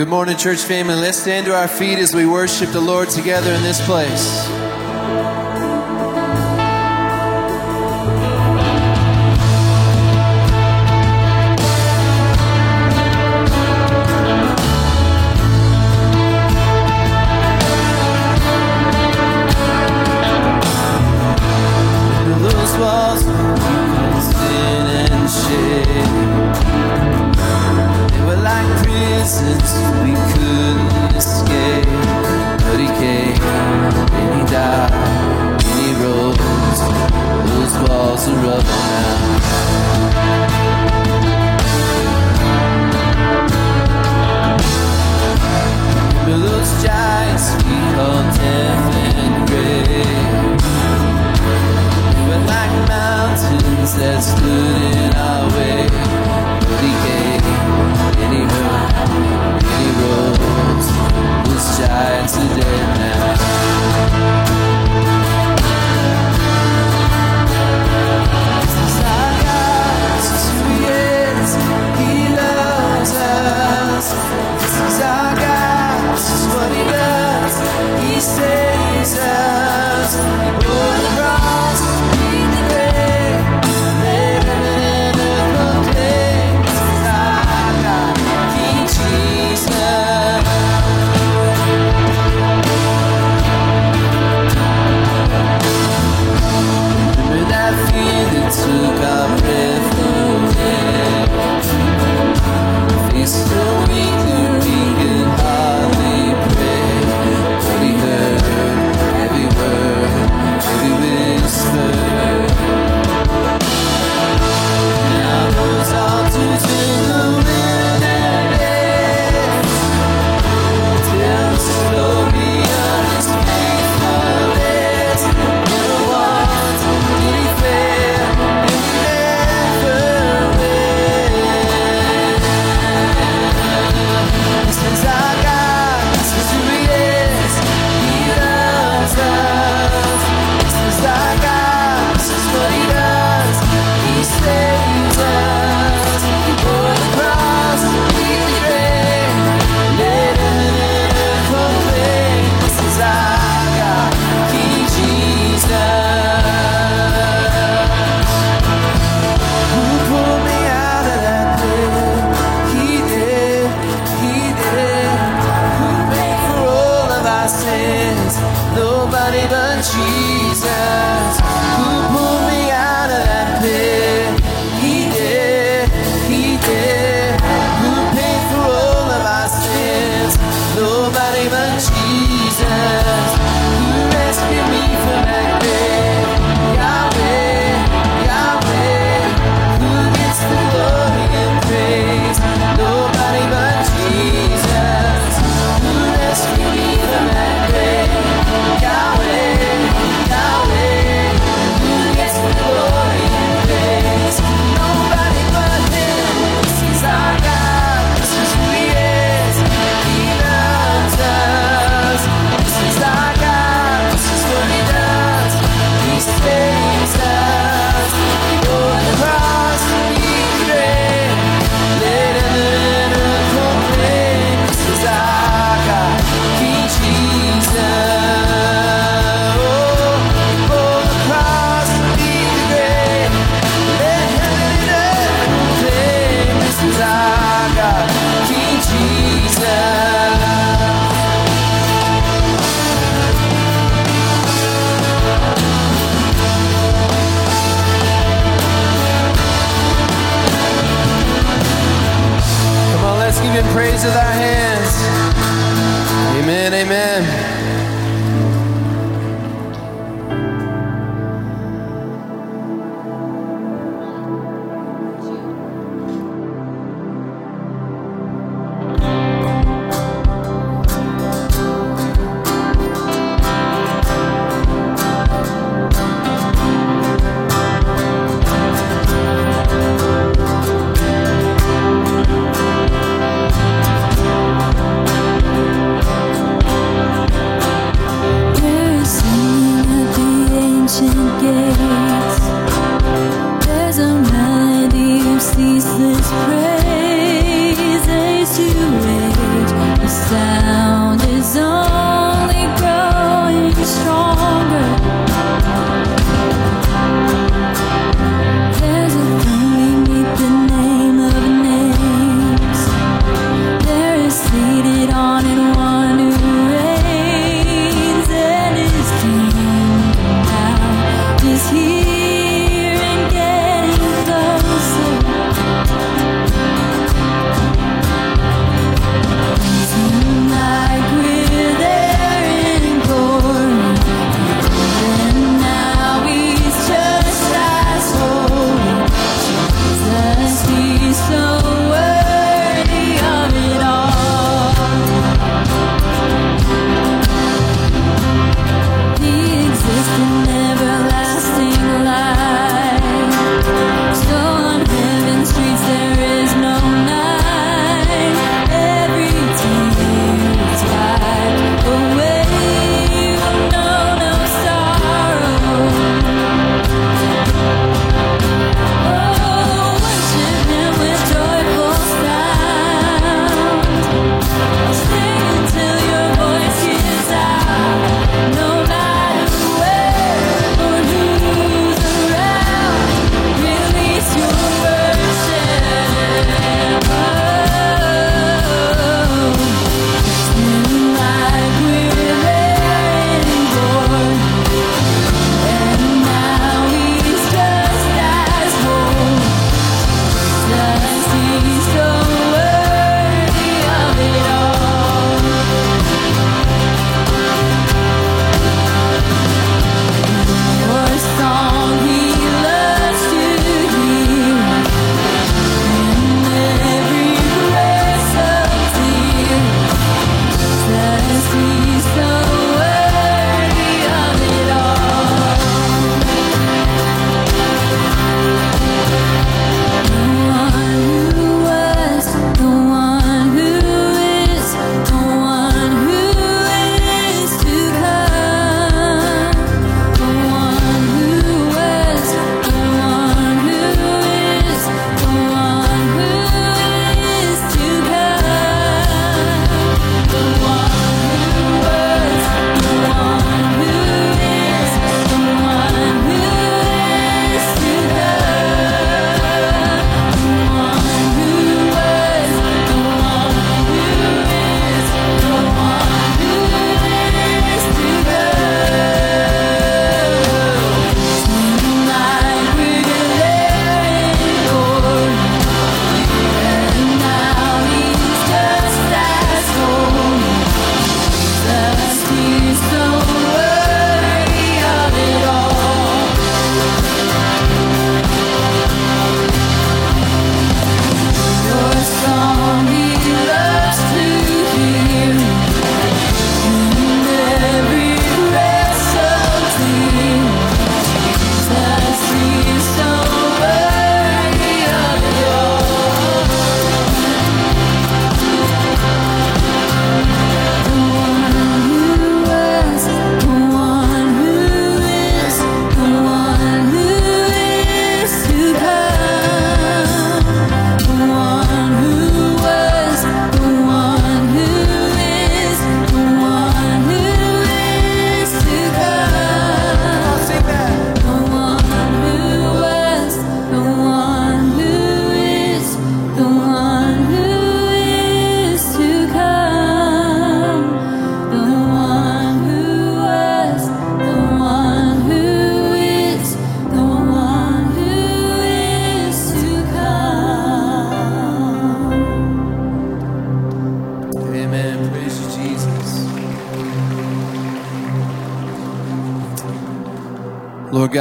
Good morning, church family. Let's stand to our feet as we worship the Lord together in this place.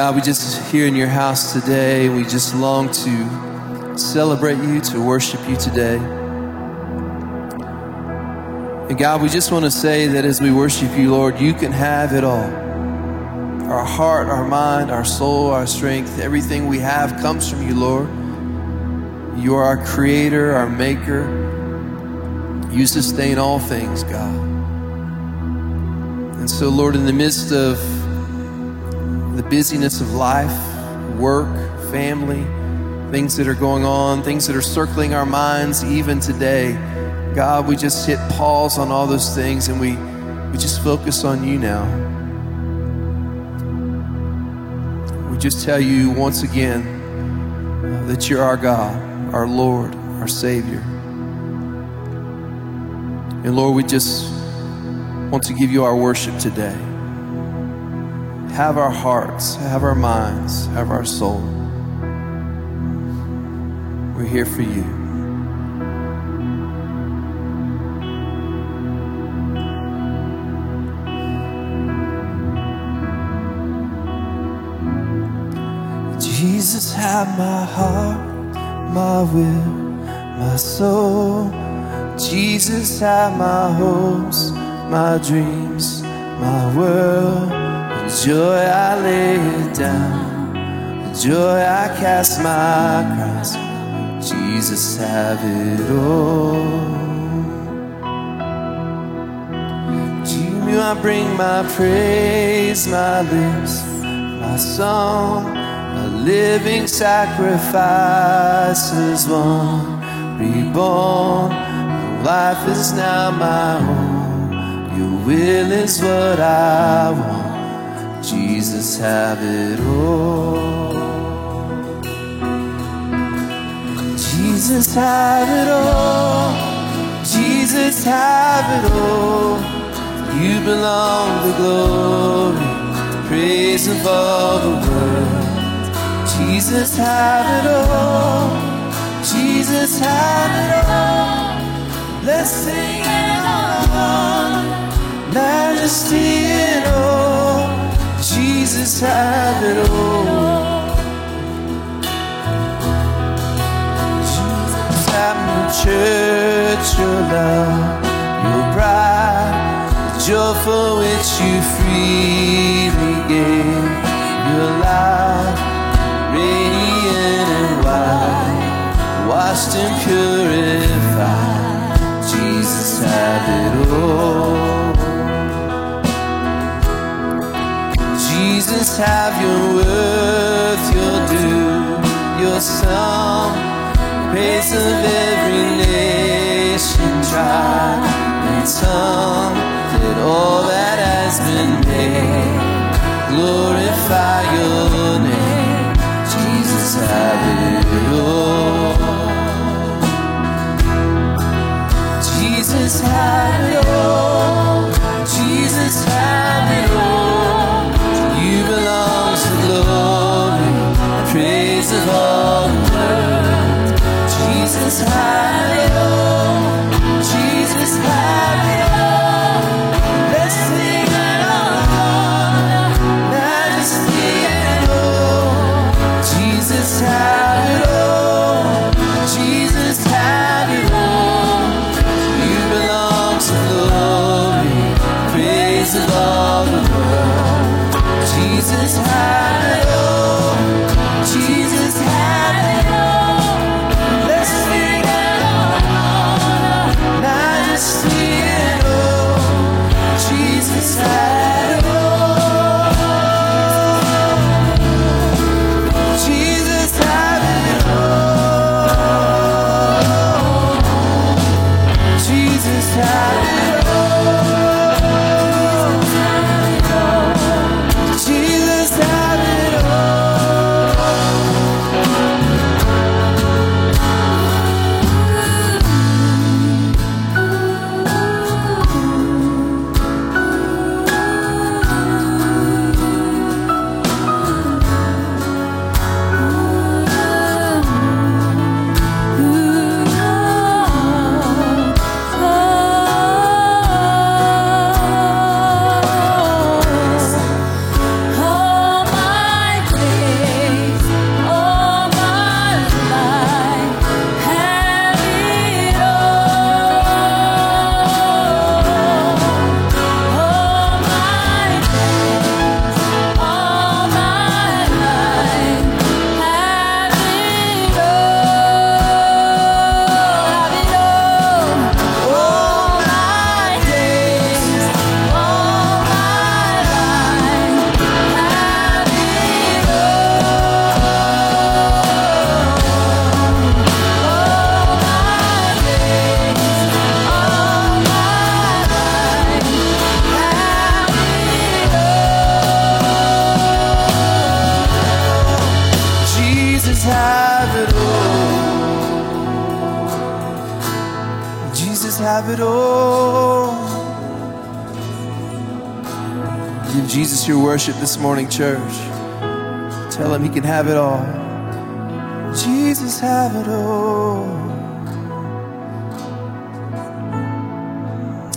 God, we just here in your house today, we just long to celebrate you, to worship you today. And God, we just want to say that as we worship you, Lord, you can have it all. Our heart, our mind, our soul, our strength, everything we have comes from you, Lord. You are our creator, our maker. You sustain all things, God. And so, Lord, in the midst of busyness of life, work, family, things that are going on, things that are circling our minds even today, God, we just hit pause on all those things and we, we just focus on you now. We just tell you once again uh, that you're our God, our Lord, our Savior. And Lord, we just want to give you our worship today. Have our hearts, have our minds, have our soul. We're here for you. Jesus, have my heart, my will, my soul. Jesus, have my hopes, my dreams, my world. Joy I lay it down. Joy I cast my cross. Jesus, have it all. To you I bring my praise, my lips, my song, a living sacrifice as one reborn. Life is now my own. Your will is what I want. Jesus, have it all. Jesus, have it all. Jesus, have it all. You belong the glory, praise above all the world. Jesus, have it all. Jesus, have it all. Let's sing it on. Majesty and all. Jesus, have it all. Jesus, your church, your love, your bride, the joy for which you freely gave your life, radiant and white, washed and purified. Jesus, have it all. Jesus, have your worth, your due, your song, praise of every nation, tribe, and tongue. Let all that has been made glorify your name. Jesus, have it all. Jesus, have it all. Jesus, have it all. Jesus, have this morning, church. Tell him he can have it all. Jesus, have it all.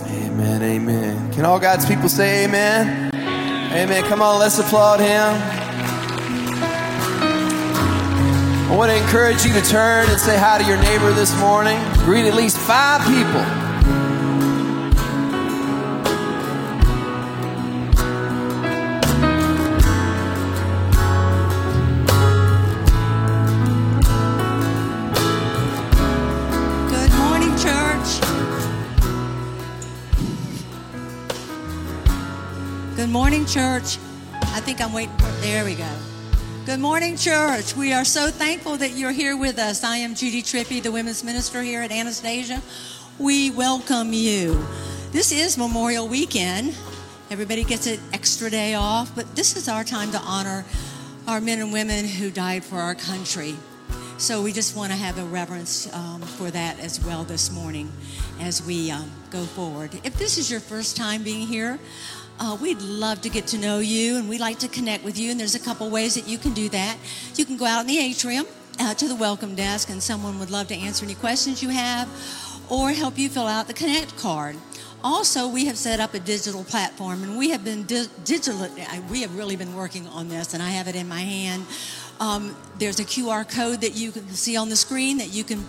Amen, amen. Can all God's people say amen? Amen. Come on, let's applaud him. I want to encourage you to turn and say hi to your neighbor this morning. Greet at least five people. Church. I think I'm waiting for, there we go. Good morning, church. We are so thankful that you're here with us. I am Judy Trippy, the women's minister here at Anastasia. We welcome you. This is Memorial Weekend. Everybody gets an extra day off, but this is our time to honor our men and women who died for our country. So we just want to have a reverence um, for that as well this morning as we um, go forward. If this is your first time being here, uh, we'd love to get to know you and we'd like to connect with you. And there's a couple ways that you can do that. You can go out in the atrium uh, to the welcome desk, and someone would love to answer any questions you have or help you fill out the Connect card. Also, we have set up a digital platform, and we have been di- digital. We have really been working on this, and I have it in my hand. Um, there's a QR code that you can see on the screen that you can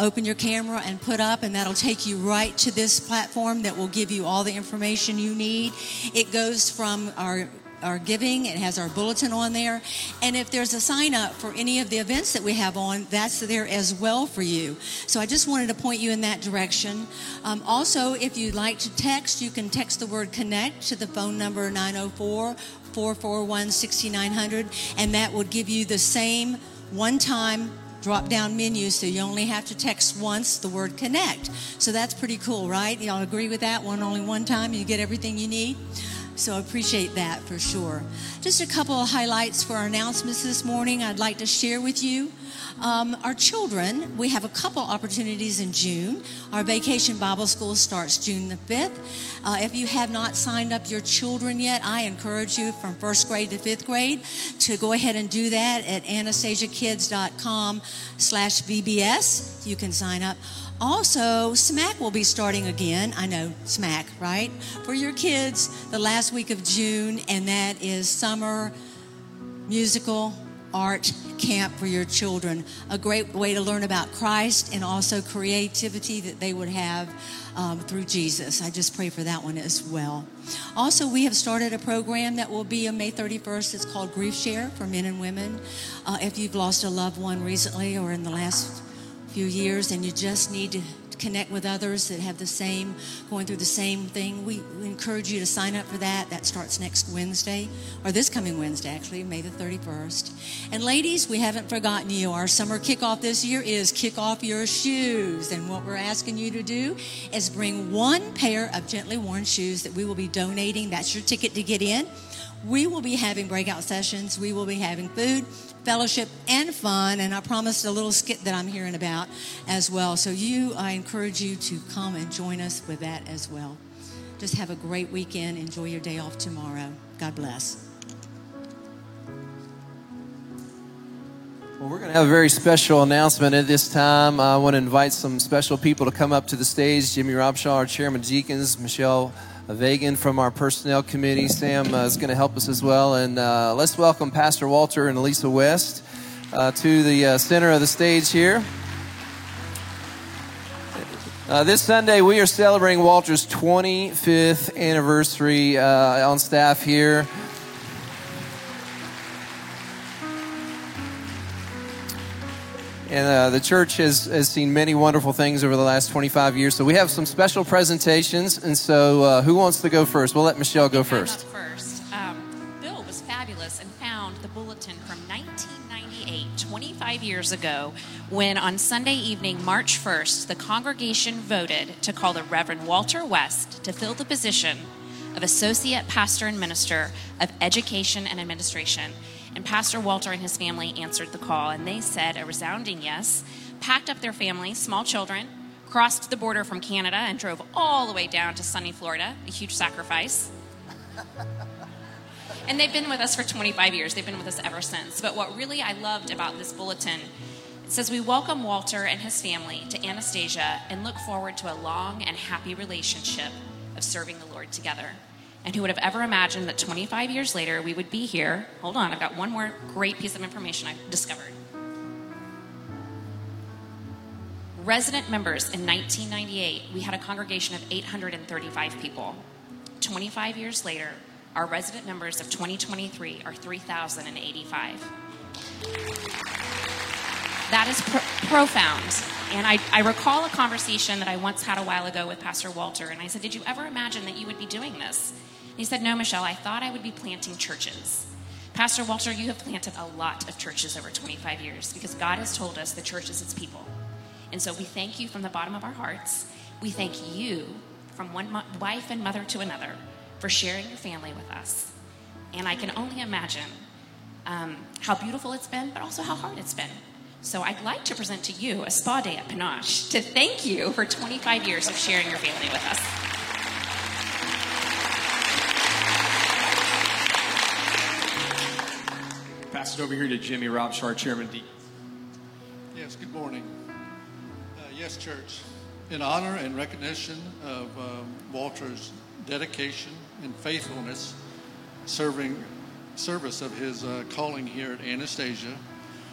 open your camera and put up, and that'll take you right to this platform that will give you all the information you need. It goes from our our giving. It has our bulletin on there. And if there's a sign up for any of the events that we have on, that's there as well for you. So I just wanted to point you in that direction. Um, also, if you'd like to text, you can text the word connect to the phone number 904 441 6900, and that would give you the same one time drop down menu so you only have to text once the word connect. So that's pretty cool, right? Y'all agree with that? One only one time, you get everything you need. So I appreciate that for sure. Just a couple of highlights for our announcements this morning I'd like to share with you. Um, our children, we have a couple opportunities in June. Our vacation Bible school starts June the 5th. Uh, if you have not signed up your children yet, I encourage you from first grade to fifth grade to go ahead and do that at anastasiakids.com slash VBS. You can sign up. Also, SMAC will be starting again. I know SMAC, right? For your kids the last week of June, and that is summer musical art camp for your children. A great way to learn about Christ and also creativity that they would have um, through Jesus. I just pray for that one as well. Also, we have started a program that will be on May 31st. It's called Grief Share for men and women. Uh, if you've lost a loved one recently or in the last few years and you just need to connect with others that have the same going through the same thing. We, encourage you to sign up for that. That starts next wednesday or this coming wednesday actually may the 31st and ladies we haven't forgotten you. Our summer kickoff this year is kick off your shoes. And what we're asking you to do is bring one pair of gently worn shoes that we will be donating. That's your ticket to get in. We will be having breakout sessions. We will be having food fellowship and fun and i promised a little skit that i'm hearing about as well. So you i encourage you to come and join us with that as well. Just have a great weekend. Enjoy your day off tomorrow. God bless. Well, we're going to have a very special announcement at this time. I want to invite some special people to come up to the stage. Jimmy Robshaw, our chairman of deacons, Michelle Vagan from our personnel committee. Sam uh, is going to help us as well. And uh, let's welcome Pastor Walter and Elisa West uh, to the uh, center of the stage here. Uh, this Sunday, we are celebrating Walter's 25th anniversary uh, on staff here. And uh, the church has, has seen many wonderful things over the last 25 years. So we have some special presentations. And so, uh, who wants to go first? We'll let Michelle go first. First. Um, Bill was fabulous and found the bulletin from 1998, 25 years ago, when on Sunday evening, March 1st, the congregation voted to call the Reverend Walter West to fill the position of Associate Pastor and Minister of Education and Administration. And Pastor Walter and his family answered the call, and they said a resounding yes, packed up their families, small children, crossed the border from Canada and drove all the way down to sunny Florida, a huge sacrifice. and they've been with us for 25 years. They've been with us ever since. But what really I loved about this bulletin it says, We welcome Walter and his family to Anastasia and look forward to a long and happy relationship of serving the Lord together. And who would have ever imagined that 25 years later we would be here? Hold on, I've got one more great piece of information I've discovered. Resident members in 1998, we had a congregation of 835 people. 25 years later, our resident members of 2023 are 3,085. That is pro- profound. And I, I recall a conversation that I once had a while ago with Pastor Walter, and I said, Did you ever imagine that you would be doing this? And he said, No, Michelle, I thought I would be planting churches. Pastor Walter, you have planted a lot of churches over 25 years because God has told us the church is its people. And so we thank you from the bottom of our hearts. We thank you from one mo- wife and mother to another for sharing your family with us. And I can only imagine um, how beautiful it's been, but also how hard it's been. So I'd like to present to you a spa day at Panache to thank you for 25 years of sharing your family with us. Pass it over here to Jimmy Robshaw, Chairman D. Yes, good morning. Uh, yes, church. In honor and recognition of um, Walter's dedication and faithfulness, serving service of his uh, calling here at Anastasia,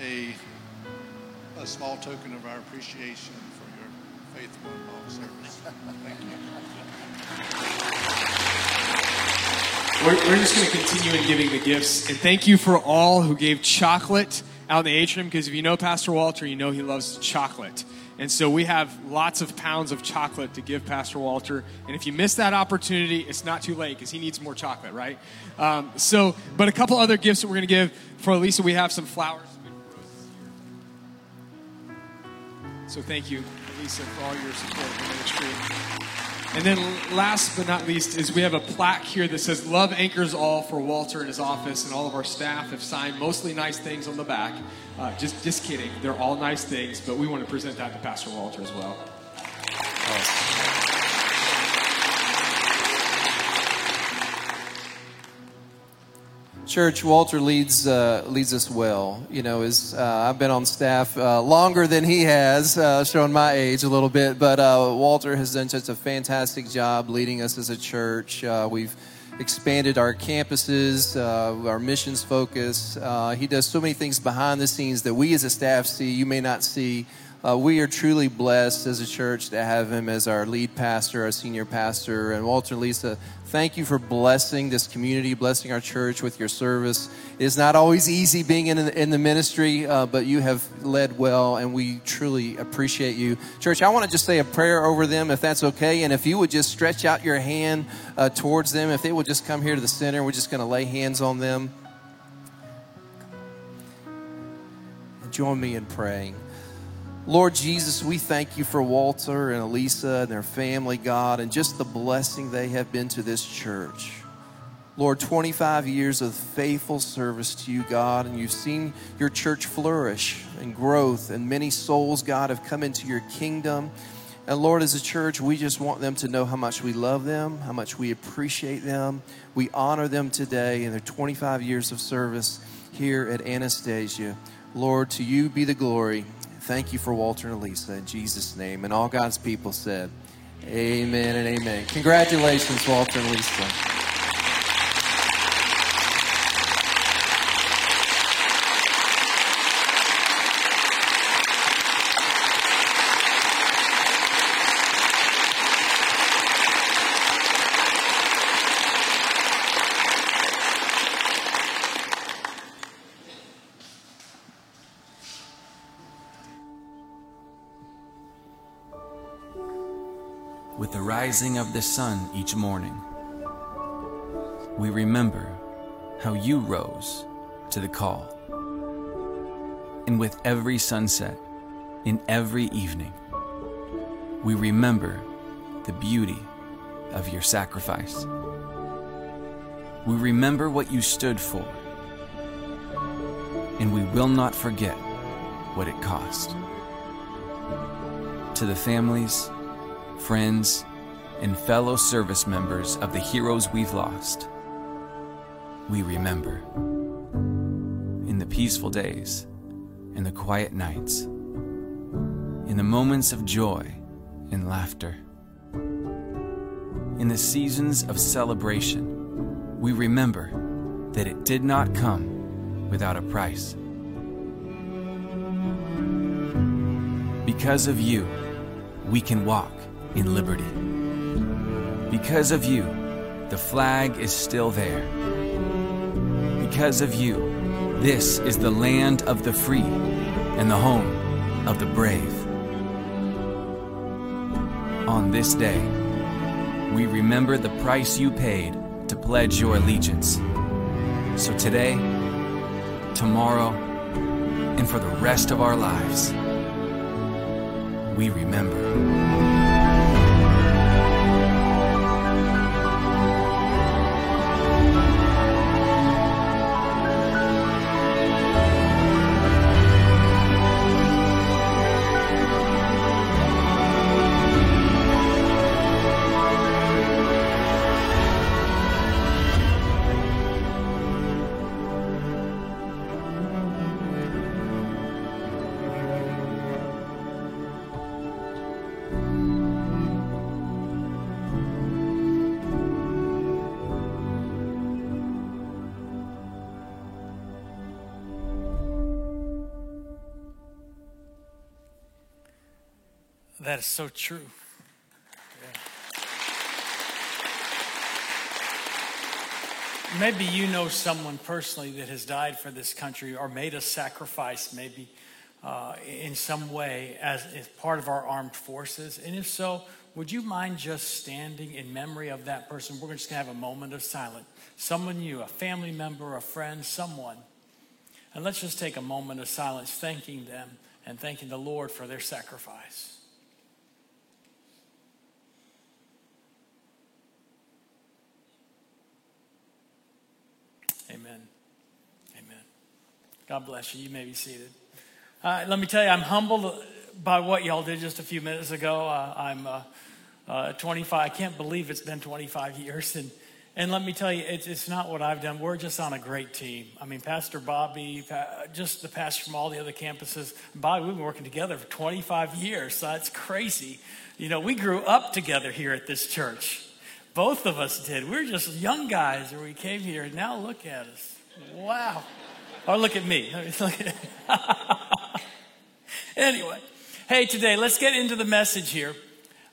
a, a small token of our appreciation for your faithful and long service. Thank you. We're, we're just going to continue in giving the gifts. And thank you for all who gave chocolate out in the atrium because if you know Pastor Walter, you know he loves chocolate. And so we have lots of pounds of chocolate to give Pastor Walter. And if you miss that opportunity, it's not too late because he needs more chocolate, right? Um, so, but a couple other gifts that we're going to give for Elisa. We have some flowers. So thank you, Elisa, for all your support of the ministry. And then last but not least is we have a plaque here that says Love Anchors All for Walter and his office and all of our staff have signed mostly nice things on the back. Uh, just, just kidding. They're all nice things, but we want to present that to Pastor Walter as well. Church, Walter leads uh, leads us well. You know, is uh, I've been on staff uh, longer than he has, uh, showing my age a little bit. But uh, Walter has done such a fantastic job leading us as a church. Uh, we've expanded our campuses, our missions focus. he does so many things behind the scenes that we as a staff see. You may not see. We are truly blessed as a church to have him as our lead pastor, our senior pastor, and Walter and Lisa Thank you for blessing this community, blessing our church with your service. It is not always easy being in, in the ministry, uh, but you have led well, and we truly appreciate you. Church, I want to just say a prayer over them, if that's okay. And if you would just stretch out your hand uh, towards them, if they would just come here to the center, we're just going to lay hands on them. Join me in praying. Lord Jesus, we thank you for Walter and Elisa and their family, God, and just the blessing they have been to this church. Lord, 25 years of faithful service to you, God, and you've seen your church flourish and growth, and many souls, God, have come into your kingdom. And Lord, as a church, we just want them to know how much we love them, how much we appreciate them. We honor them today in their 25 years of service here at Anastasia. Lord, to you be the glory. Thank you for Walter and Elisa in Jesus' name. And all God's people said, Amen and amen. Congratulations, Walter and Lisa. With the rising of the sun each morning. We remember how you rose to the call. And with every sunset, in every evening, we remember the beauty of your sacrifice. We remember what you stood for, and we will not forget what it cost. To the families, friends, and fellow service members of the heroes we've lost, we remember. In the peaceful days, in the quiet nights, in the moments of joy and laughter, in the seasons of celebration, we remember that it did not come without a price. Because of you, we can walk in liberty. Because of you, the flag is still there. Because of you, this is the land of the free and the home of the brave. On this day, we remember the price you paid to pledge your allegiance. So today, tomorrow, and for the rest of our lives, we remember. That is so true. Maybe you know someone personally that has died for this country or made a sacrifice, maybe uh, in some way, as, as part of our armed forces. And if so, would you mind just standing in memory of that person? We're just going to have a moment of silence. Someone you, a family member, a friend, someone. And let's just take a moment of silence, thanking them and thanking the Lord for their sacrifice. Amen. Amen. God bless you. You may be seated. Uh, let me tell you, I'm humbled by what y'all did just a few minutes ago. Uh, I'm uh, uh 25. I can't believe it's been 25 years. And, and let me tell you, it's, it's not what I've done. We're just on a great team. I mean, Pastor Bobby, just the pastor from all the other campuses. Bobby, we've been working together for 25 years. So that's crazy. You know, we grew up together here at this church. Both of us did. We were just young guys when we came here. And now look at us. Wow. Or look at me. anyway, hey, today, let's get into the message here.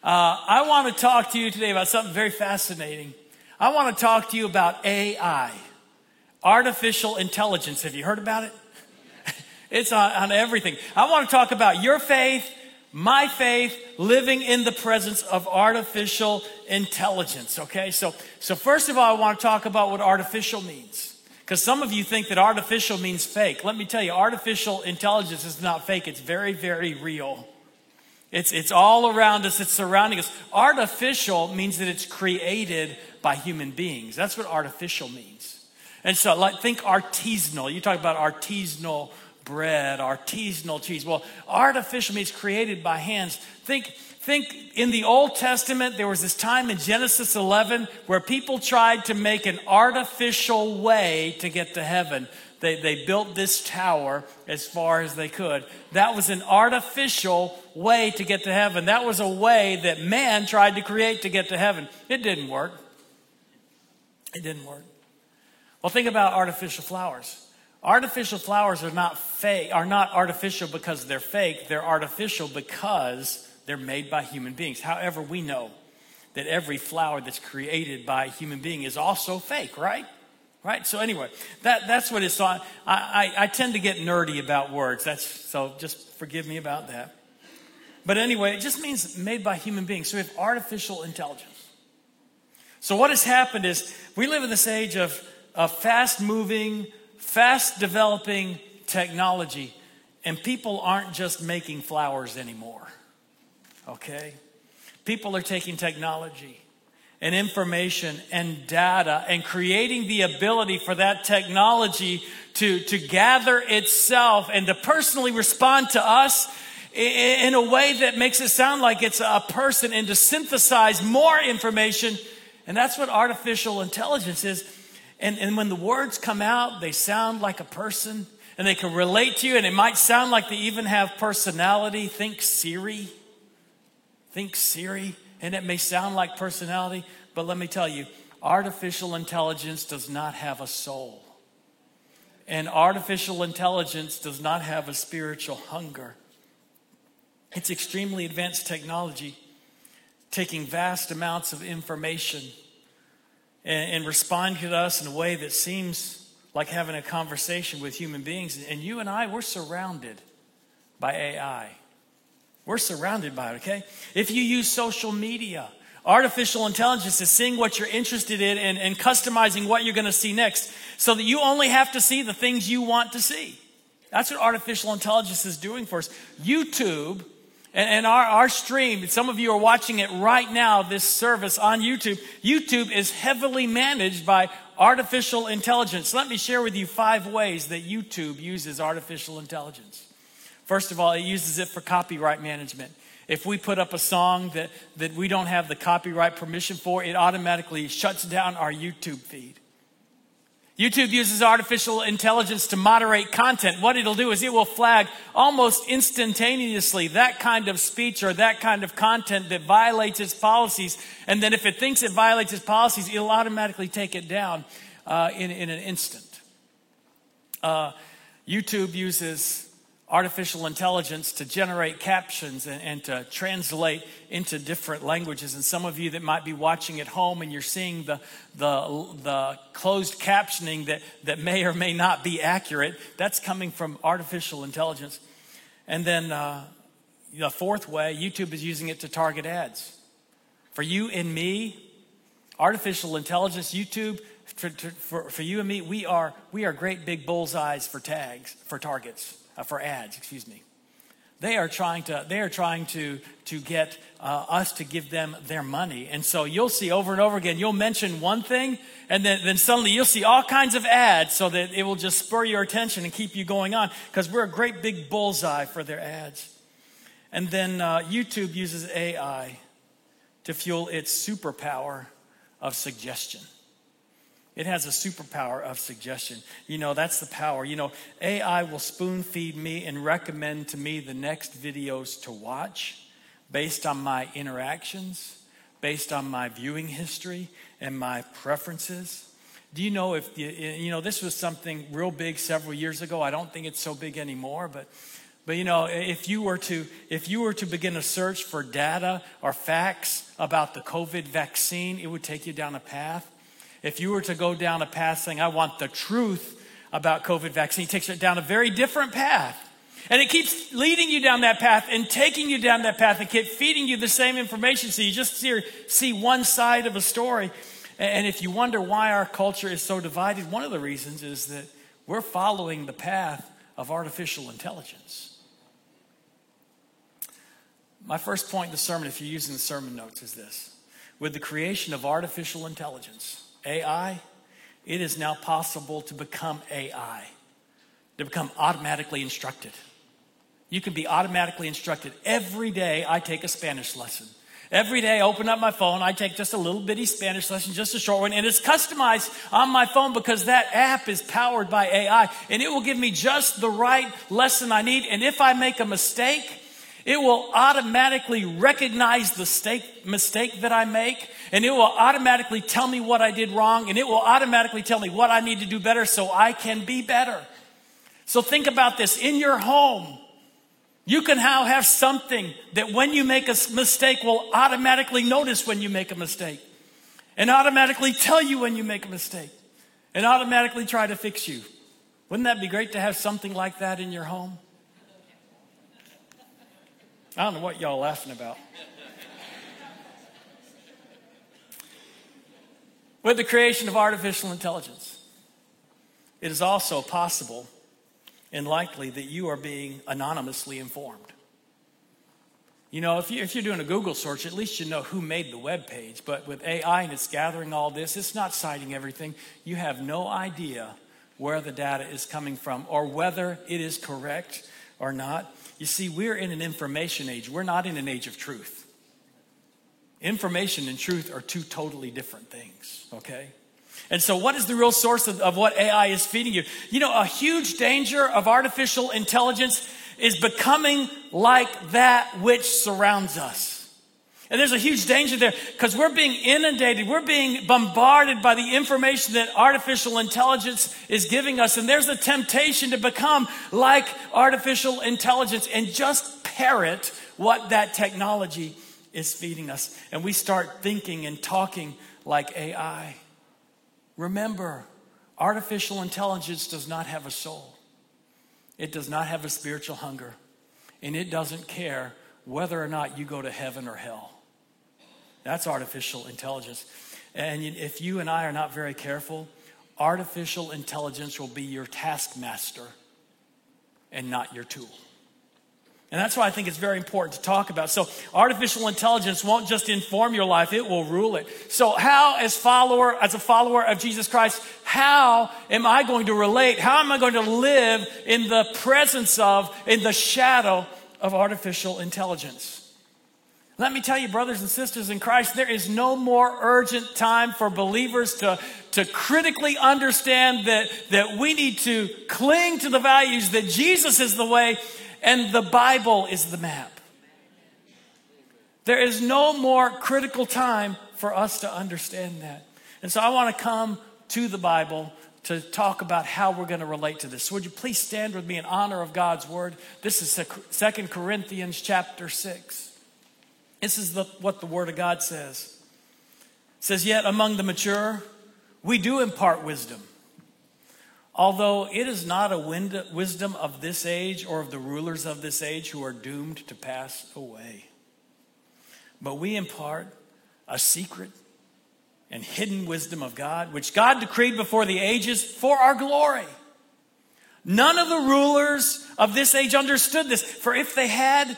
Uh, I want to talk to you today about something very fascinating. I want to talk to you about AI, artificial intelligence. Have you heard about it? it's on, on everything. I want to talk about your faith my faith living in the presence of artificial intelligence okay? So so first of all i want to talk about what artificial means. Because some of you think that artificial means fake. Let me tell you artificial intelligence is not fake it's very very real. It's it's all around us it's surrounding us. Artificial means that it's created by human beings. That's what artificial means. And so like think artisanal. You talk about artisanal bread, artisanal cheese. Well, artificial means created by hands. Think, think in the Old Testament, there was this time in Genesis 11 where people tried to make an artificial way to get to heaven. They, they built this tower as far as they could. That was an artificial way to get to heaven. That was a way that man tried to create to get to heaven. It didn't work. It didn't work. Well, think about artificial flowers. Artificial flowers are not fake, are not artificial because they're fake. They're artificial because they're made by human beings. However, we know that every flower that's created by a human being is also fake, right? Right? So anyway, that, that's what it's on. I, I, I tend to get nerdy about words. That's so just forgive me about that. But anyway, it just means made by human beings. So we have artificial intelligence. So what has happened is we live in this age of, of fast moving, fast developing technology, and people aren't just making flowers anymore. Okay? People are taking technology and information and data and creating the ability for that technology to, to gather itself and to personally respond to us in a way that makes it sound like it's a person and to synthesize more information. And that's what artificial intelligence is. And, and when the words come out, they sound like a person and they can relate to you, and it might sound like they even have personality. Think Siri. Think Siri. And it may sound like personality, but let me tell you, artificial intelligence does not have a soul. And artificial intelligence does not have a spiritual hunger. It's extremely advanced technology, taking vast amounts of information and, and responding to us in a way that seems like having a conversation with human beings. And you and I, we're surrounded by AI. We're surrounded by it, okay? If you use social media, artificial intelligence is seeing what you're interested in and, and customizing what you're going to see next so that you only have to see the things you want to see. That's what artificial intelligence is doing for us. YouTube and, our, our stream, some of you are watching it right now, this service on YouTube. YouTube is heavily managed by artificial intelligence. Let me share with you five ways that YouTube uses artificial intelligence. First of all, it uses it for copyright management. If we put up a song that, that we don't have the copyright permission for, it automatically shuts down our YouTube feed. YouTube uses artificial intelligence to moderate content. What it'll do is it will flag almost instantaneously that kind of speech or that kind of content that violates its policies. And then if it thinks it violates its policies, it'll automatically take it down uh, in, in an instant. Uh, YouTube uses artificial intelligence to generate captions and, and, to translate into different languages. And some of you that might be watching at home and you're seeing the, the, the closed captioning that, that may or may not be accurate, that's coming from artificial intelligence. And then uh, the fourth way, YouTube is using it to target ads. For you and me, artificial intelligence, YouTube, for, for, for you and me, we are, we are great big bullseyes for tags, for targets uh, for ads, excuse me. They are trying to, they are trying to, to get uh, us to give them their money. And so you'll see over and over again, you'll mention one thing, and then, then suddenly you'll see all kinds of ads so that it will just spur your attention and keep you going on because we're a great big bullseye for their ads. And then uh, YouTube uses AI to fuel its superpower of suggestion. It has a superpower of suggestion. You know, that's the power. You know, AI will spoon feed me and recommend to me the next videos to watch based on my interactions, based on my viewing history and my preferences. Do you know if, you, know, this was something real big several years ago. I don't think it's so big anymore, but but you know, if you were to if you were to begin a search for data or facts about the COVID vaccine, it would take you down a path if you were to go down a path saying, I want the truth about COVID vaccine, it takes you down a very different path. And it keeps leading you down that path and taking you down that path and keep feeding you the same information. So you just see, see one side of a story. And if you wonder why our culture is so divided, one of the reasons is that we're following the path of artificial intelligence. My first point in the sermon, if you're using the sermon notes, is this. With the creation of artificial intelligence, AI, it is now possible to become AI, to become automatically instructed. You can be automatically instructed. Every day I take a Spanish lesson. Every day I open up my phone, I take just a little bitty Spanish lesson, just a short one, and it's customized on my phone because that app is powered by AI and it will give me just the right lesson I need. And if I make a mistake, it will automatically recognize the mistake, mistake that I make, and it will automatically tell me what I did wrong, and it will automatically tell me what I need to do better so I can be better. So think about this in your home. You can now have something that when you make a mistake will automatically notice when you make a mistake and automatically tell you when you make a mistake and automatically try to fix you. Wouldn't that be great to have something like that in your home? I don't know what y'all laughing about. With the creation of artificial intelligence, it is also possible and likely that you are being anonymously informed. You know, if, you, if you're doing a Google search, at least you know who made the web page. But with AI and it's gathering all this, it's not citing everything. You have no idea where the data is coming from or whether it is correct or not. You see, we're in an information age, we're not in an age of truth. Information and truth are two totally different things, okay? And so, what is the real source of, of what AI is feeding you? You know, a huge danger of artificial intelligence is becoming like that which surrounds us. And there's a huge danger there because we're being inundated, we're being bombarded by the information that artificial intelligence is giving us. And there's a temptation to become like artificial intelligence and just parrot what that technology is feeding us. And we start thinking and talking like AI. Remember, artificial intelligence does not have a soul, it does not have a spiritual hunger, and it doesn't care whether or not you go to heaven or hell. That's artificial intelligence. And if you and I are not very careful, artificial intelligence will be your taskmaster and not your tool. And that's why I think it's very important to talk about. So, artificial intelligence won't just inform your life, it will rule it. So, how as follower as a follower of Jesus Christ, how am I going to relate? How am I going to live in the presence of in the shadow of artificial intelligence? Let me tell you, brothers and sisters in Christ, there is no more urgent time for believers to, to critically understand that, that we need to cling to the values that Jesus is the way and the Bible is the map. There is no more critical time for us to understand that. And so I want to come to the Bible to talk about how we're going to relate to this. So would you please stand with me in honor of God's word? This is Second Corinthians chapter 6. This is the, what the Word of God says. It says, Yet among the mature, we do impart wisdom. Although it is not a wisdom of this age or of the rulers of this age who are doomed to pass away. But we impart a secret and hidden wisdom of God, which God decreed before the ages for our glory. None of the rulers of this age understood this, for if they had,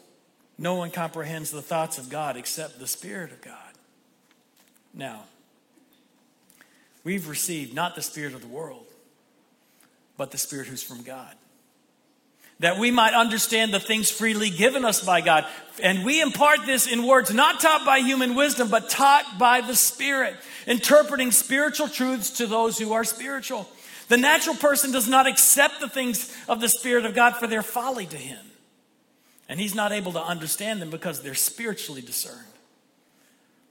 no one comprehends the thoughts of God except the Spirit of God. Now, we've received not the Spirit of the world, but the Spirit who's from God. That we might understand the things freely given us by God. And we impart this in words not taught by human wisdom, but taught by the Spirit, interpreting spiritual truths to those who are spiritual. The natural person does not accept the things of the Spirit of God for their folly to him. And he's not able to understand them because they're spiritually discerned.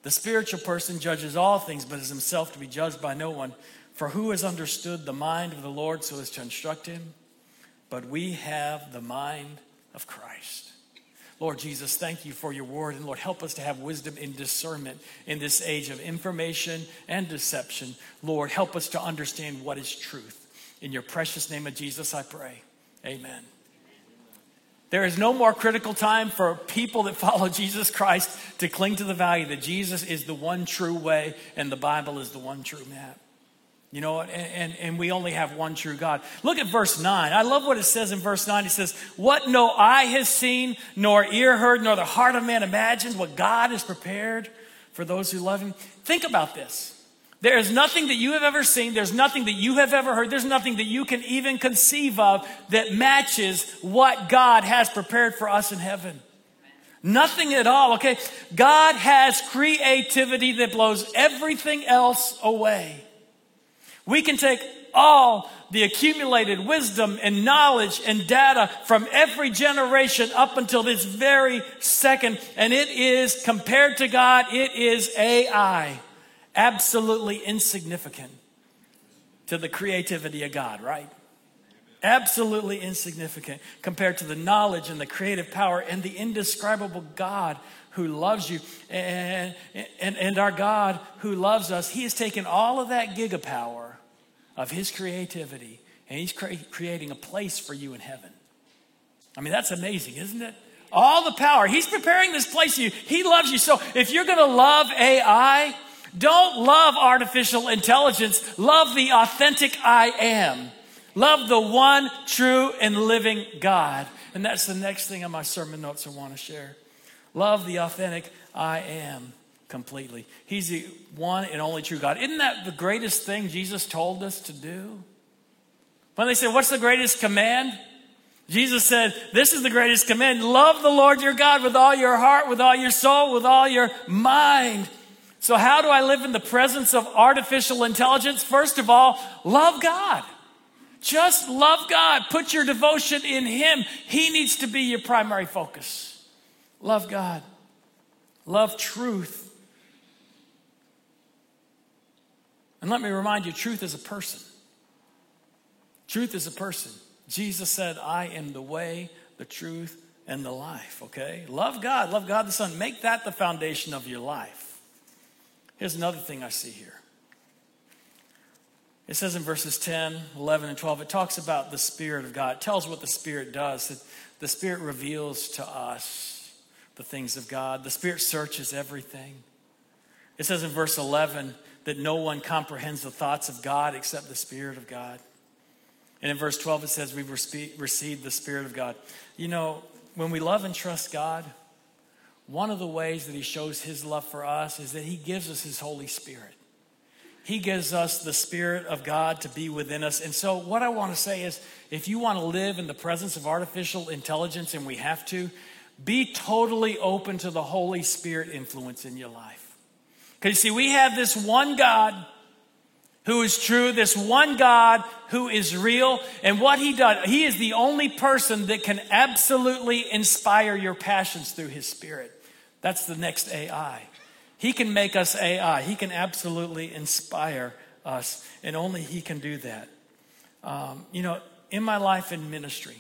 The spiritual person judges all things, but is himself to be judged by no one. For who has understood the mind of the Lord so as to instruct him? But we have the mind of Christ. Lord Jesus, thank you for your word. And Lord, help us to have wisdom and discernment in this age of information and deception. Lord, help us to understand what is truth. In your precious name of Jesus, I pray. Amen. There is no more critical time for people that follow Jesus Christ to cling to the value that Jesus is the one true way and the Bible is the one true map. You know, and, and, and, we only have one true God. Look at verse 9. I love what it says in verse 9. It says, What no eye has seen, nor ear heard, nor the heart of man imagined, what God has prepared for those who love him. Think about this. There is nothing that you have ever seen, there's nothing that you have ever heard, there's nothing that you can even conceive of that matches what God has prepared for us in heaven. Nothing at all, okay? God has creativity that blows everything else away. We can take all the accumulated wisdom and knowledge and data from every generation up until this very second. And it is, compared to God, it is AI. Absolutely insignificant to the creativity of God, right? Absolutely insignificant compared to the knowledge and the creative power and the indescribable God who loves you and, and, and our God who loves us. He has taken all of that gigapower of His creativity and He's cre- creating a place for you in heaven. I mean, that's amazing, isn't it? All the power. He's preparing this place for you. He loves you. So if you're going to love AI, don't love artificial intelligence. Love the authentic I am. Love the one true and living God. And that's the next thing on my sermon notes I want to share. Love the authentic I am completely. He's the one and only true God. Isn't that the greatest thing Jesus told us to do? When they said, What's the greatest command? Jesus said, This is the greatest command. Love the Lord your God with all your heart, with all your soul, with all your mind. So, how do I live in the presence of artificial intelligence? First of all, love God. Just love God. Put your devotion in Him. He needs to be your primary focus. Love God. Love truth. And let me remind you truth is a person. Truth is a person. Jesus said, I am the way, the truth, and the life, okay? Love God. Love God the Son. Make that the foundation of your life. Here's another thing I see here. It says in verses 10, 11, and 12, it talks about the Spirit of God. It tells what the Spirit does. The Spirit reveals to us the things of God. The Spirit searches everything. It says in verse 11 that no one comprehends the thoughts of God except the Spirit of God. And in verse 12, it says we've received the Spirit of God. You know, when we love and trust God, one of the ways that he shows his love for us is that he gives us his Holy Spirit. He gives us the Spirit of God to be within us. And so, what I want to say is if you want to live in the presence of artificial intelligence, and we have to, be totally open to the Holy Spirit influence in your life. Because you see, we have this one God who is true, this one God who is real, and what he does, he is the only person that can absolutely inspire your passions through his Spirit. That's the next AI. He can make us AI. He can absolutely inspire us, and only He can do that. Um, you know, in my life in ministry,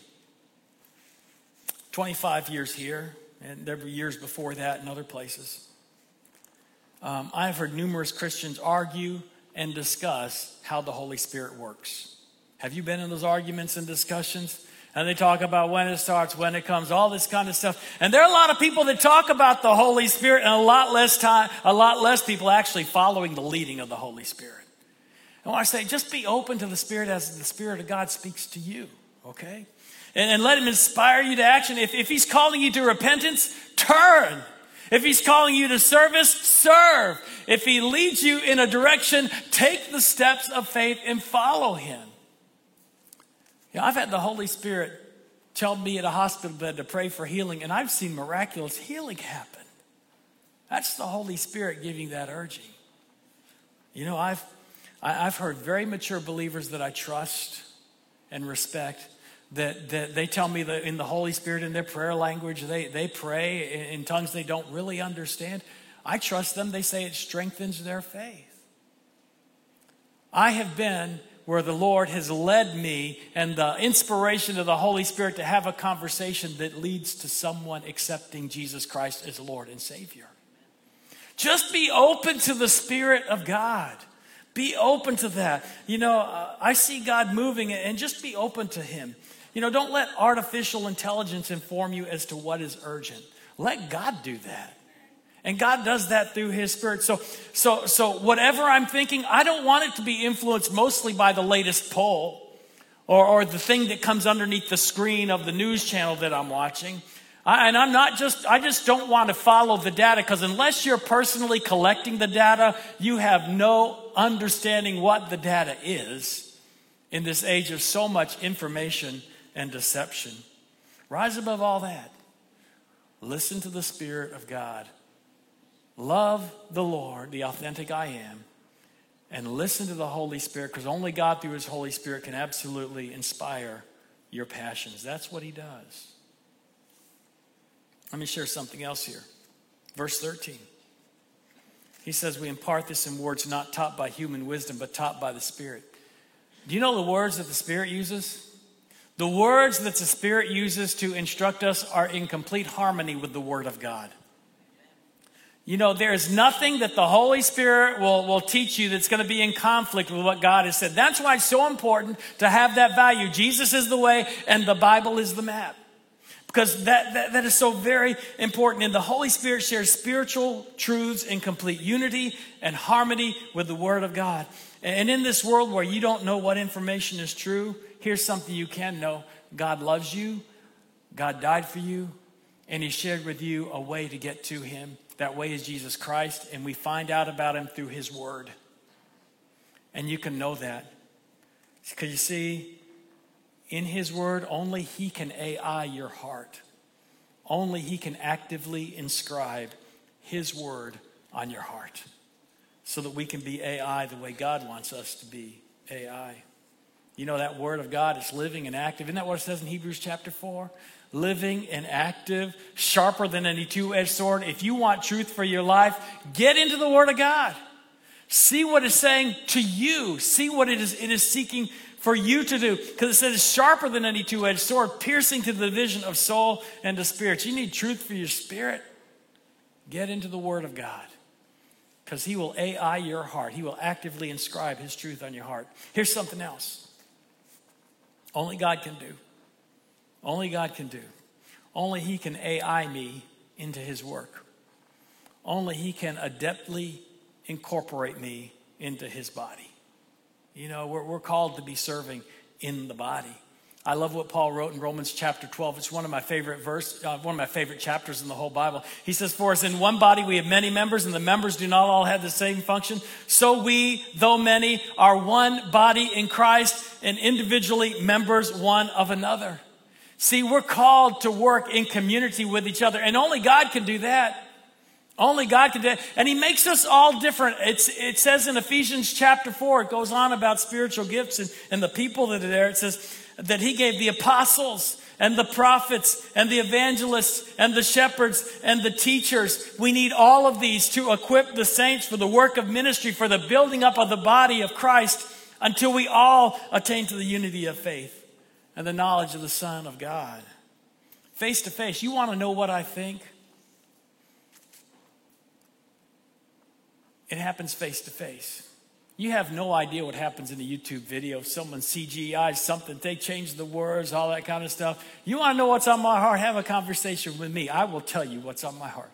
25 years here, and there were years before that in other places, um, I've heard numerous Christians argue and discuss how the Holy Spirit works. Have you been in those arguments and discussions? And they talk about when it starts, when it comes, all this kind of stuff. And there are a lot of people that talk about the Holy Spirit and a lot less time, a lot less people actually following the leading of the Holy Spirit. And I say, just be open to the Spirit as the Spirit of God speaks to you, okay? And, and let Him inspire you to action. If, if He's calling you to repentance, turn. If He's calling you to service, serve. If He leads you in a direction, take the steps of faith and follow Him. Know, I've had the Holy Spirit tell me at a hospital bed to pray for healing, and I've seen miraculous healing happen. That's the Holy Spirit giving that urging. You know, I've, I've heard very mature believers that I trust and respect that, that they tell me that in the Holy Spirit, in their prayer language, they, they pray in tongues they don't really understand. I trust them. They say it strengthens their faith. I have been where the Lord has led me and the inspiration of the Holy Spirit to have a conversation that leads to someone accepting Jesus Christ as Lord and Savior. Just be open to the Spirit of God. Be open to that. You know, uh, I see God moving and just be open to Him. You know, don't let artificial intelligence inform you as to what is urgent. Let God do that. And God does that through his spirit. So, so, so whatever I'm thinking, I don't want it to be influenced mostly by the latest poll or, or the thing that comes underneath the screen of the news channel that I'm watching. I, and I'm not just, I just don't want to follow the data because unless you're personally collecting the data, you have no understanding what the data is in this age of so much information and deception. Rise above all that. Listen to the Spirit of God Love the Lord, the authentic I am, and listen to the Holy Spirit because only God through His Holy Spirit can absolutely inspire your passions. That's what He does. Let me share something else here. Verse 13. He says, We impart this in words not taught by human wisdom, but taught by the Spirit. Do you know the words that the Spirit uses? The words that the Spirit uses to instruct us are in complete harmony with the Word of God. You know, there's nothing that the Holy Spirit will, will teach you that's going to be in conflict with what God has said. That's why it's so important to have that value. Jesus is the way, and the Bible is the map. Because that, that, that is so very important. And the Holy Spirit shares spiritual truths in complete unity and harmony with the Word of God. And in this world where you don't know what information is true, here's something you can know God loves you, God died for you, and He shared with you a way to get to Him. That way is Jesus Christ, and we find out about Him through His Word. And you can know that. Because you see, in His Word, only He can AI your heart. Only He can actively inscribe His Word on your heart so that we can be AI the way God wants us to be AI. You know, that Word of God is living and active. Isn't that what it says in Hebrews chapter 4? Living and active, sharper than any two edged sword. If you want truth for your life, get into the Word of God. See what it's saying to you. See what it is, it is seeking for you to do. Because it says sharper than any two edged sword, piercing to the division of soul and the spirit. You need truth for your spirit. Get into the Word of God. Because He will AI your heart, He will actively inscribe His truth on your heart. Here's something else only God can do. Only God can do. Only He can AI me into His work. Only He can adeptly incorporate me into His body. You know, we're, we're called to be serving in the body. I love what Paul wrote in Romans chapter 12. It's one of my favorite verse, uh, one of my favorite chapters in the whole Bible. He says, For us in one body we have many members, and the members do not all have the same function. So we, though many, are one body in Christ and individually members one of another. See, we're called to work in community with each other, and only God can do that. Only God can do it. And He makes us all different. It's, it says in Ephesians chapter 4, it goes on about spiritual gifts and, and the people that are there. It says that He gave the apostles and the prophets and the evangelists and the shepherds and the teachers. We need all of these to equip the saints for the work of ministry, for the building up of the body of Christ until we all attain to the unity of faith and the knowledge of the Son of God. Face to face, you want to know what I think? It happens face to face. You have no idea what happens in a YouTube video. Someone CGI something, they change the words, all that kind of stuff. You want to know what's on my heart? Have a conversation with me. I will tell you what's on my heart.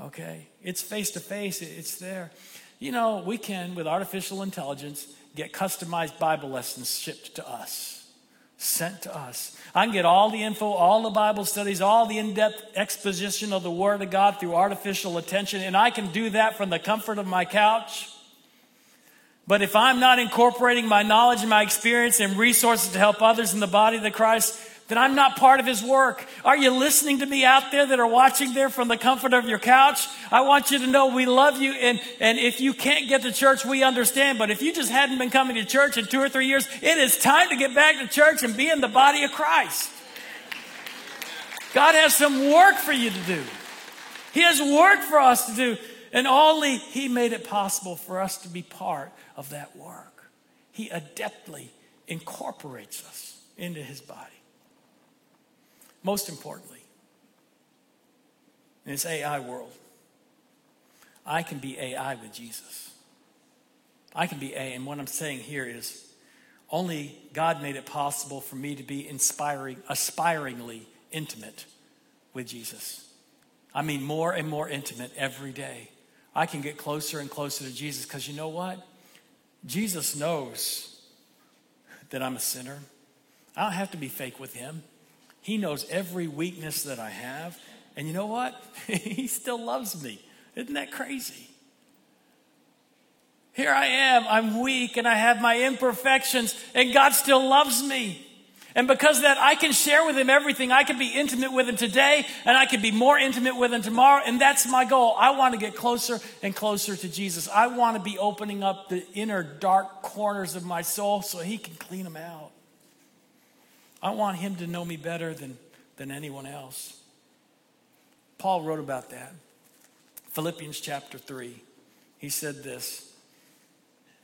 Okay? It's face to face, it's there. You know, we can, with artificial intelligence, get customized Bible lessons shipped to us sent to us. I can get all the info, all the Bible studies, all the in depth exposition of the Word of God through artificial attention, and I can do that from the comfort of my couch. But if I'm not incorporating my knowledge and my experience and resources to help others in the body of the Christ, then I'm not part of his work. Are you listening to me out there that are watching there from the comfort of your couch? I want you to know we love you. And, and if you can't get to church, we understand. But if you just hadn't been coming to church in two or three years, it is time to get back to church and be in the body of Christ. God has some work for you to do. He has work for us to do. And only He made it possible for us to be part of that work. He adeptly incorporates us into His body. Most importantly, in this AI world, I can be AI with Jesus. I can be A, and what I'm saying here is only God made it possible for me to be inspiring, aspiringly intimate with Jesus. I mean, more and more intimate every day. I can get closer and closer to Jesus because you know what? Jesus knows that I'm a sinner. I don't have to be fake with him. He knows every weakness that I have. And you know what? he still loves me. Isn't that crazy? Here I am, I'm weak and I have my imperfections, and God still loves me. And because of that, I can share with him everything. I can be intimate with him today, and I can be more intimate with him tomorrow. And that's my goal. I want to get closer and closer to Jesus. I want to be opening up the inner dark corners of my soul so he can clean them out. I want him to know me better than, than anyone else. Paul wrote about that. Philippians chapter 3. He said this.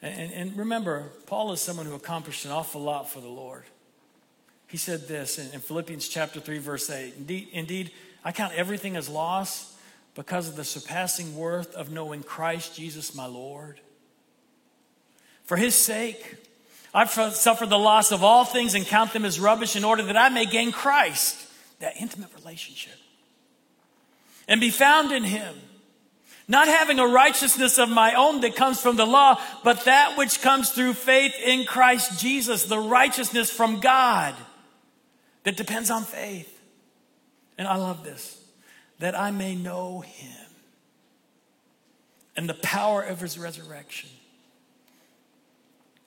And, and remember, Paul is someone who accomplished an awful lot for the Lord. He said this in, in Philippians chapter 3, verse 8 indeed, indeed, I count everything as loss because of the surpassing worth of knowing Christ Jesus my Lord. For his sake, I've suffered the loss of all things and count them as rubbish in order that I may gain Christ, that intimate relationship, and be found in him not having a righteousness of my own that comes from the law, but that which comes through faith in Christ Jesus, the righteousness from God that depends on faith. And I love this that I may know him and the power of his resurrection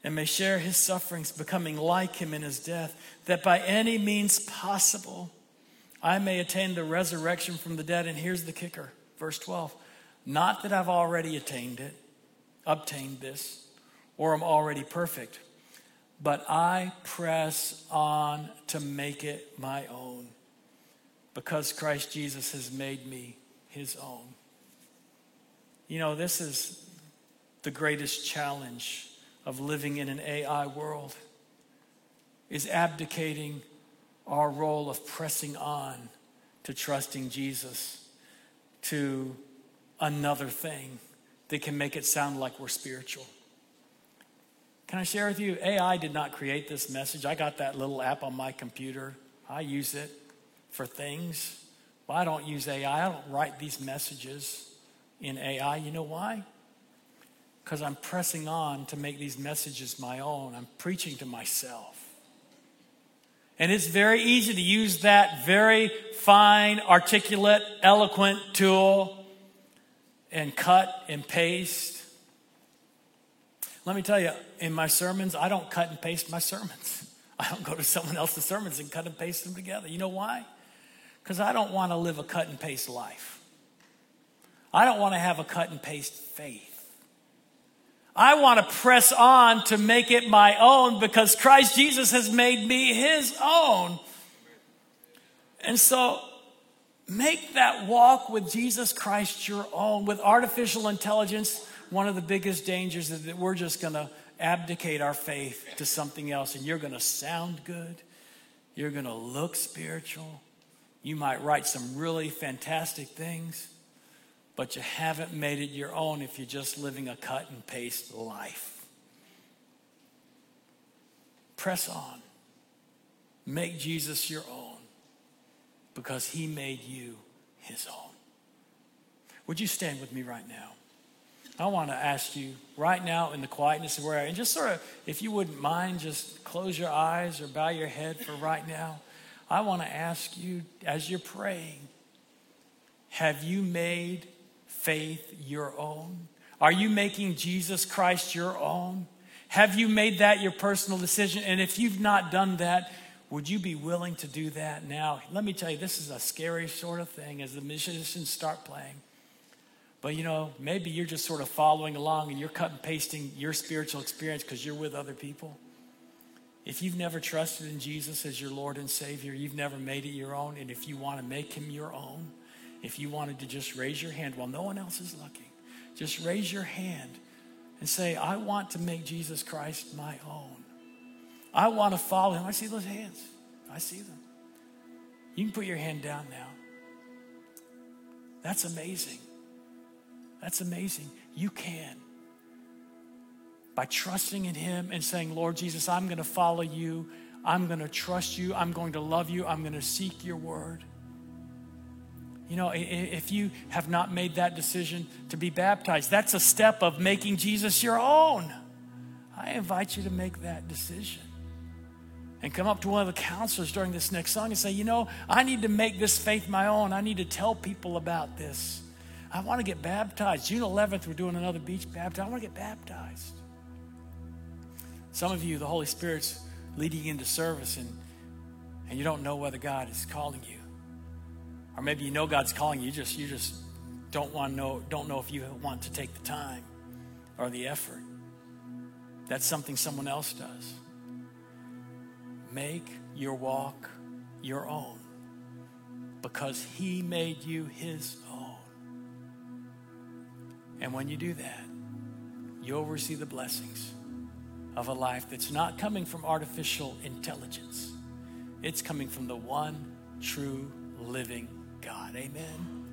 and may share his sufferings, becoming like him in his death, that by any means possible I may attain the resurrection from the dead. And here's the kicker verse 12 not that I've already attained it, obtained this, or am already perfect, but I press on to make it my own because Christ Jesus has made me his own. You know, this is the greatest challenge of living in an AI world is abdicating our role of pressing on to trusting Jesus, to another thing that can make it sound like we're spiritual. Can I share with you? AI did not create this message. I got that little app on my computer. I use it for things. I don't use AI. I don't write these messages in AI. You know why? Because I'm pressing on to make these messages my own. I'm preaching to myself. And it's very easy to use that very fine, articulate, eloquent tool and cut and paste. Let me tell you, in my sermons, I don't cut and paste my sermons. I don't go to someone else's sermons and cut and paste them together. You know why? Because I don't want to live a cut and paste life. I don't want to have a cut and paste faith. I want to press on to make it my own because Christ Jesus has made me his own. And so Make that walk with Jesus Christ your own. With artificial intelligence, one of the biggest dangers is that we're just going to abdicate our faith to something else and you're going to sound good. You're going to look spiritual. You might write some really fantastic things, but you haven't made it your own if you're just living a cut and paste life. Press on. Make Jesus your own because he made you his own. Would you stand with me right now? I want to ask you right now in the quietness of where I am, just sort of, if you wouldn't mind, just close your eyes or bow your head for right now. I want to ask you as you're praying, have you made faith your own? Are you making Jesus Christ your own? Have you made that your personal decision? And if you've not done that, would you be willing to do that now? Let me tell you, this is a scary sort of thing as the musicians start playing. But you know, maybe you're just sort of following along and you're cut and pasting your spiritual experience because you're with other people. If you've never trusted in Jesus as your Lord and Savior, you've never made it your own, and if you want to make him your own, if you wanted to just raise your hand while no one else is looking, just raise your hand and say, I want to make Jesus Christ my own. I want to follow him. I see those hands. I see them. You can put your hand down now. That's amazing. That's amazing. You can. By trusting in him and saying, Lord Jesus, I'm going to follow you. I'm going to trust you. I'm going to love you. I'm going to seek your word. You know, if you have not made that decision to be baptized, that's a step of making Jesus your own. I invite you to make that decision and come up to one of the counselors during this next song and say, You know, I need to make this faith my own. I need to tell people about this. I want to get baptized. June 11th, we're doing another beach baptism. I want to get baptized. Some of you, the Holy Spirit's leading into service, and and you don't know whether God is calling you. Or maybe you know God's calling you, just you just don't want to know don't know if you want to take the time or the effort. That's something someone else does. Make your walk your own because he made you his own. And when you do that, you'll receive the blessings of a life that's not coming from artificial intelligence. It's coming from the one true living God. Amen.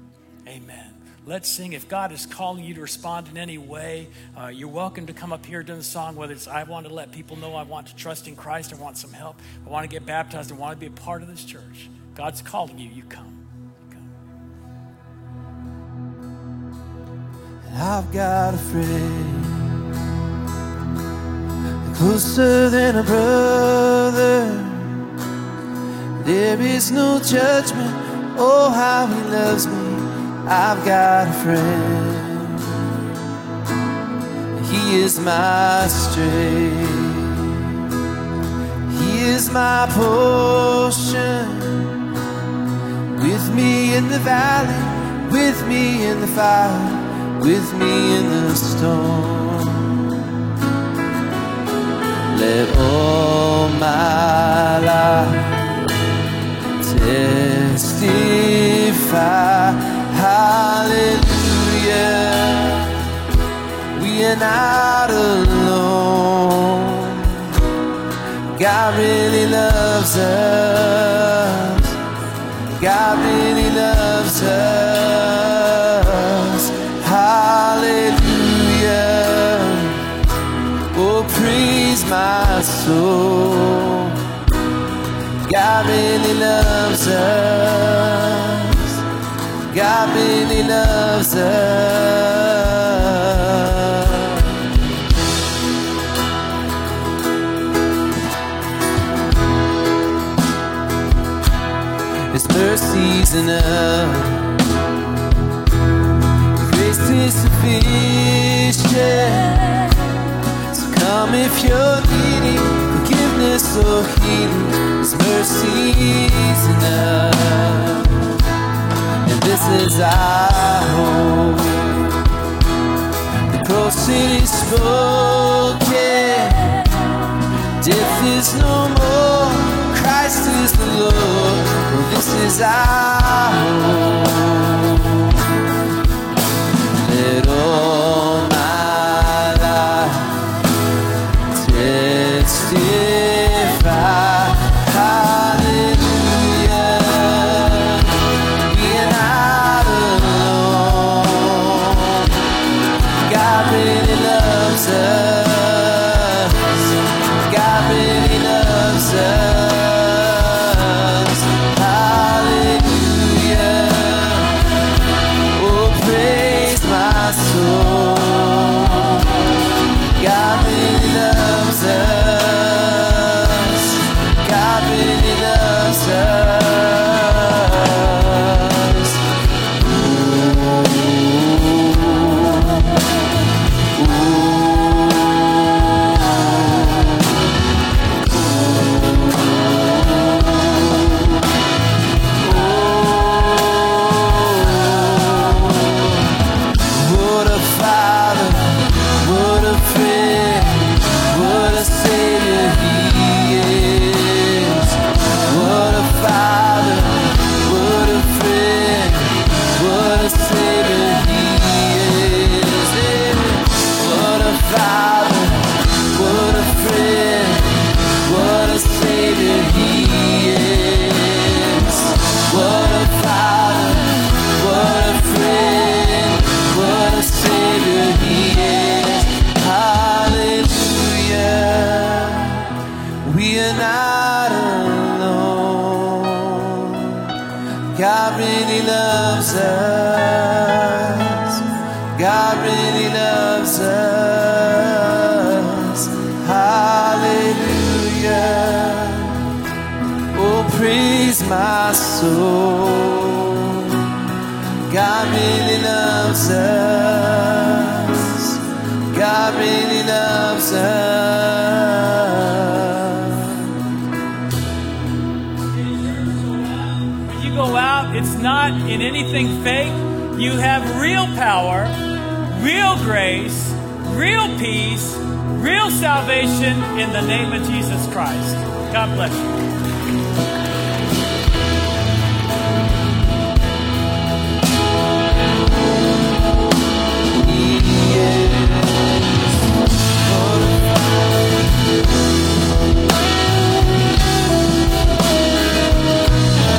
Amen. Let's sing. If God is calling you to respond in any way, uh, you're welcome to come up here during the song. Whether it's I want to let people know I want to trust in Christ, I want some help, I want to get baptized, I want to be a part of this church. God's calling you. You come. You come. I've got a friend closer than a brother. There is no judgment. Oh, how he loves me. I've got a friend. He is my strength. He is my portion. With me in the valley, with me in the fire, with me in the storm. Let all my life testify Hallelujah. We are not alone. God really loves us. God really loves us. Hallelujah. Oh, praise my soul. God really loves us. God really loves us. His mercy's enough. Grace is sufficient. So come if you're needing forgiveness or healing. Mercy's enough. And this is our hope. The cross is spoken. Death is no more. Christ is the Lord. Well, this is our hope.